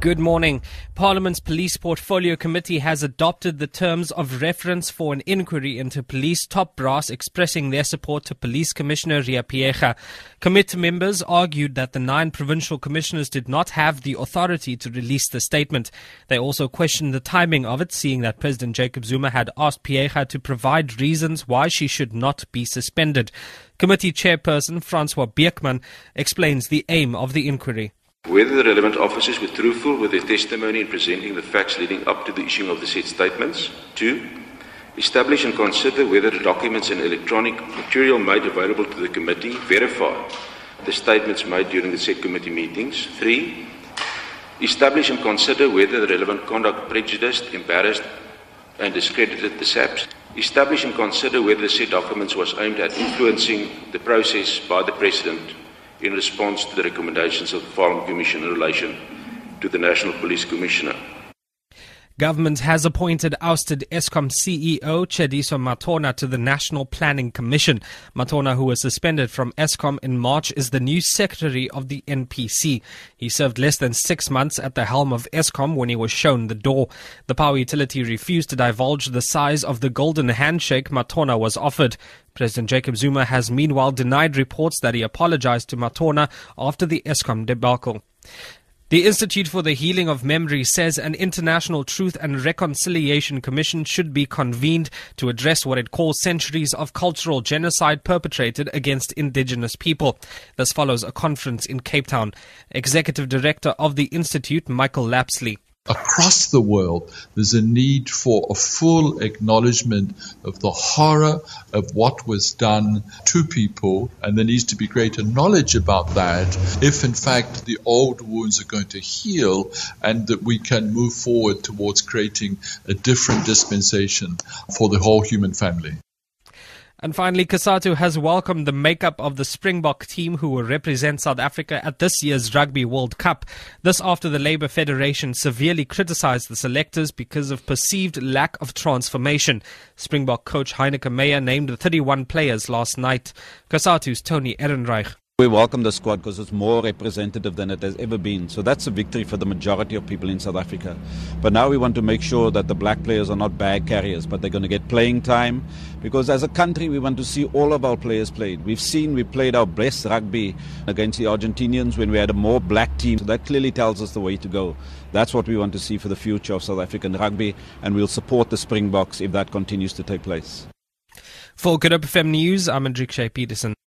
Good morning. Parliament's Police Portfolio Committee has adopted the terms of reference for an inquiry into police top brass expressing their support to Police Commissioner Riah Phiyega. Committee members argued that the nine provincial commissioners did not have the authority to release the statement. They also questioned the timing of it, seeing that President Jacob Zuma had asked Phiyega to provide reasons why she should not be suspended. Committee chairperson Francois Beukman explains the aim of the inquiry. Whether the relevant officers were truthful with their testimony in presenting the facts leading up to the issuing of the said statements. Two, establish and consider whether the documents and electronic material made available to the committee verify the statements made during the said committee meetings. Three, establish and consider whether the relevant conduct prejudiced, embarrassed, and discredited the SAPS. Establish and consider whether the said documents was aimed at influencing the process by the President in response to the recommendations of the Farlam Commission in relation to the National Police Commissioner. Government has appointed ousted Eskom CEO Tshediso Matona to the National Planning Commission. Matona, who was suspended from Eskom in March, is the new secretary of the NPC. He served less than six months at the helm of Eskom when he was shown the door. The power utility refused to divulge the size of the golden handshake Matona was offered. President Jacob Zuma has meanwhile denied reports that he apologized to Matona after the Eskom debacle. The Institute for the Healing of Memory says an international truth and reconciliation commission should be convened to address what it calls centuries of cultural genocide perpetrated against indigenous people. This follows a conference in Cape Town. Executive Director of the Institute, Michael Lapsley across the world, there's a need for a full acknowledgement of the horror of what was done to people, and there needs to be greater knowledge about that if, in fact, the old wounds are going to heal and that we can move forward towards creating a different dispensation for the whole human family. And finally, COSATU has welcomed the makeup of the Springbok team who will represent South Africa at this year's Rugby World Cup. This after the Labour Federation severely criticised the selectors because of perceived lack of transformation. Springbok coach Heyneke Meyer named the 31 players last night. COSATU's Tony Ehrenreich. We welcome the squad because it's more representative than it has ever been. So that's a victory for the majority of people in South Africa. But now we want to make sure that the black players are not bag carriers, but they're going to get playing time. Because as a country, we want to see all of our players played. We've seen we played our best rugby against the Argentinians when we had a more black team. So that clearly tells us the way to go. That's what we want to see for the future of South African rugby, and we'll support the Springboks if that continues to take place. For Good Hope FM News, I'm Hendrik Shea Peterson.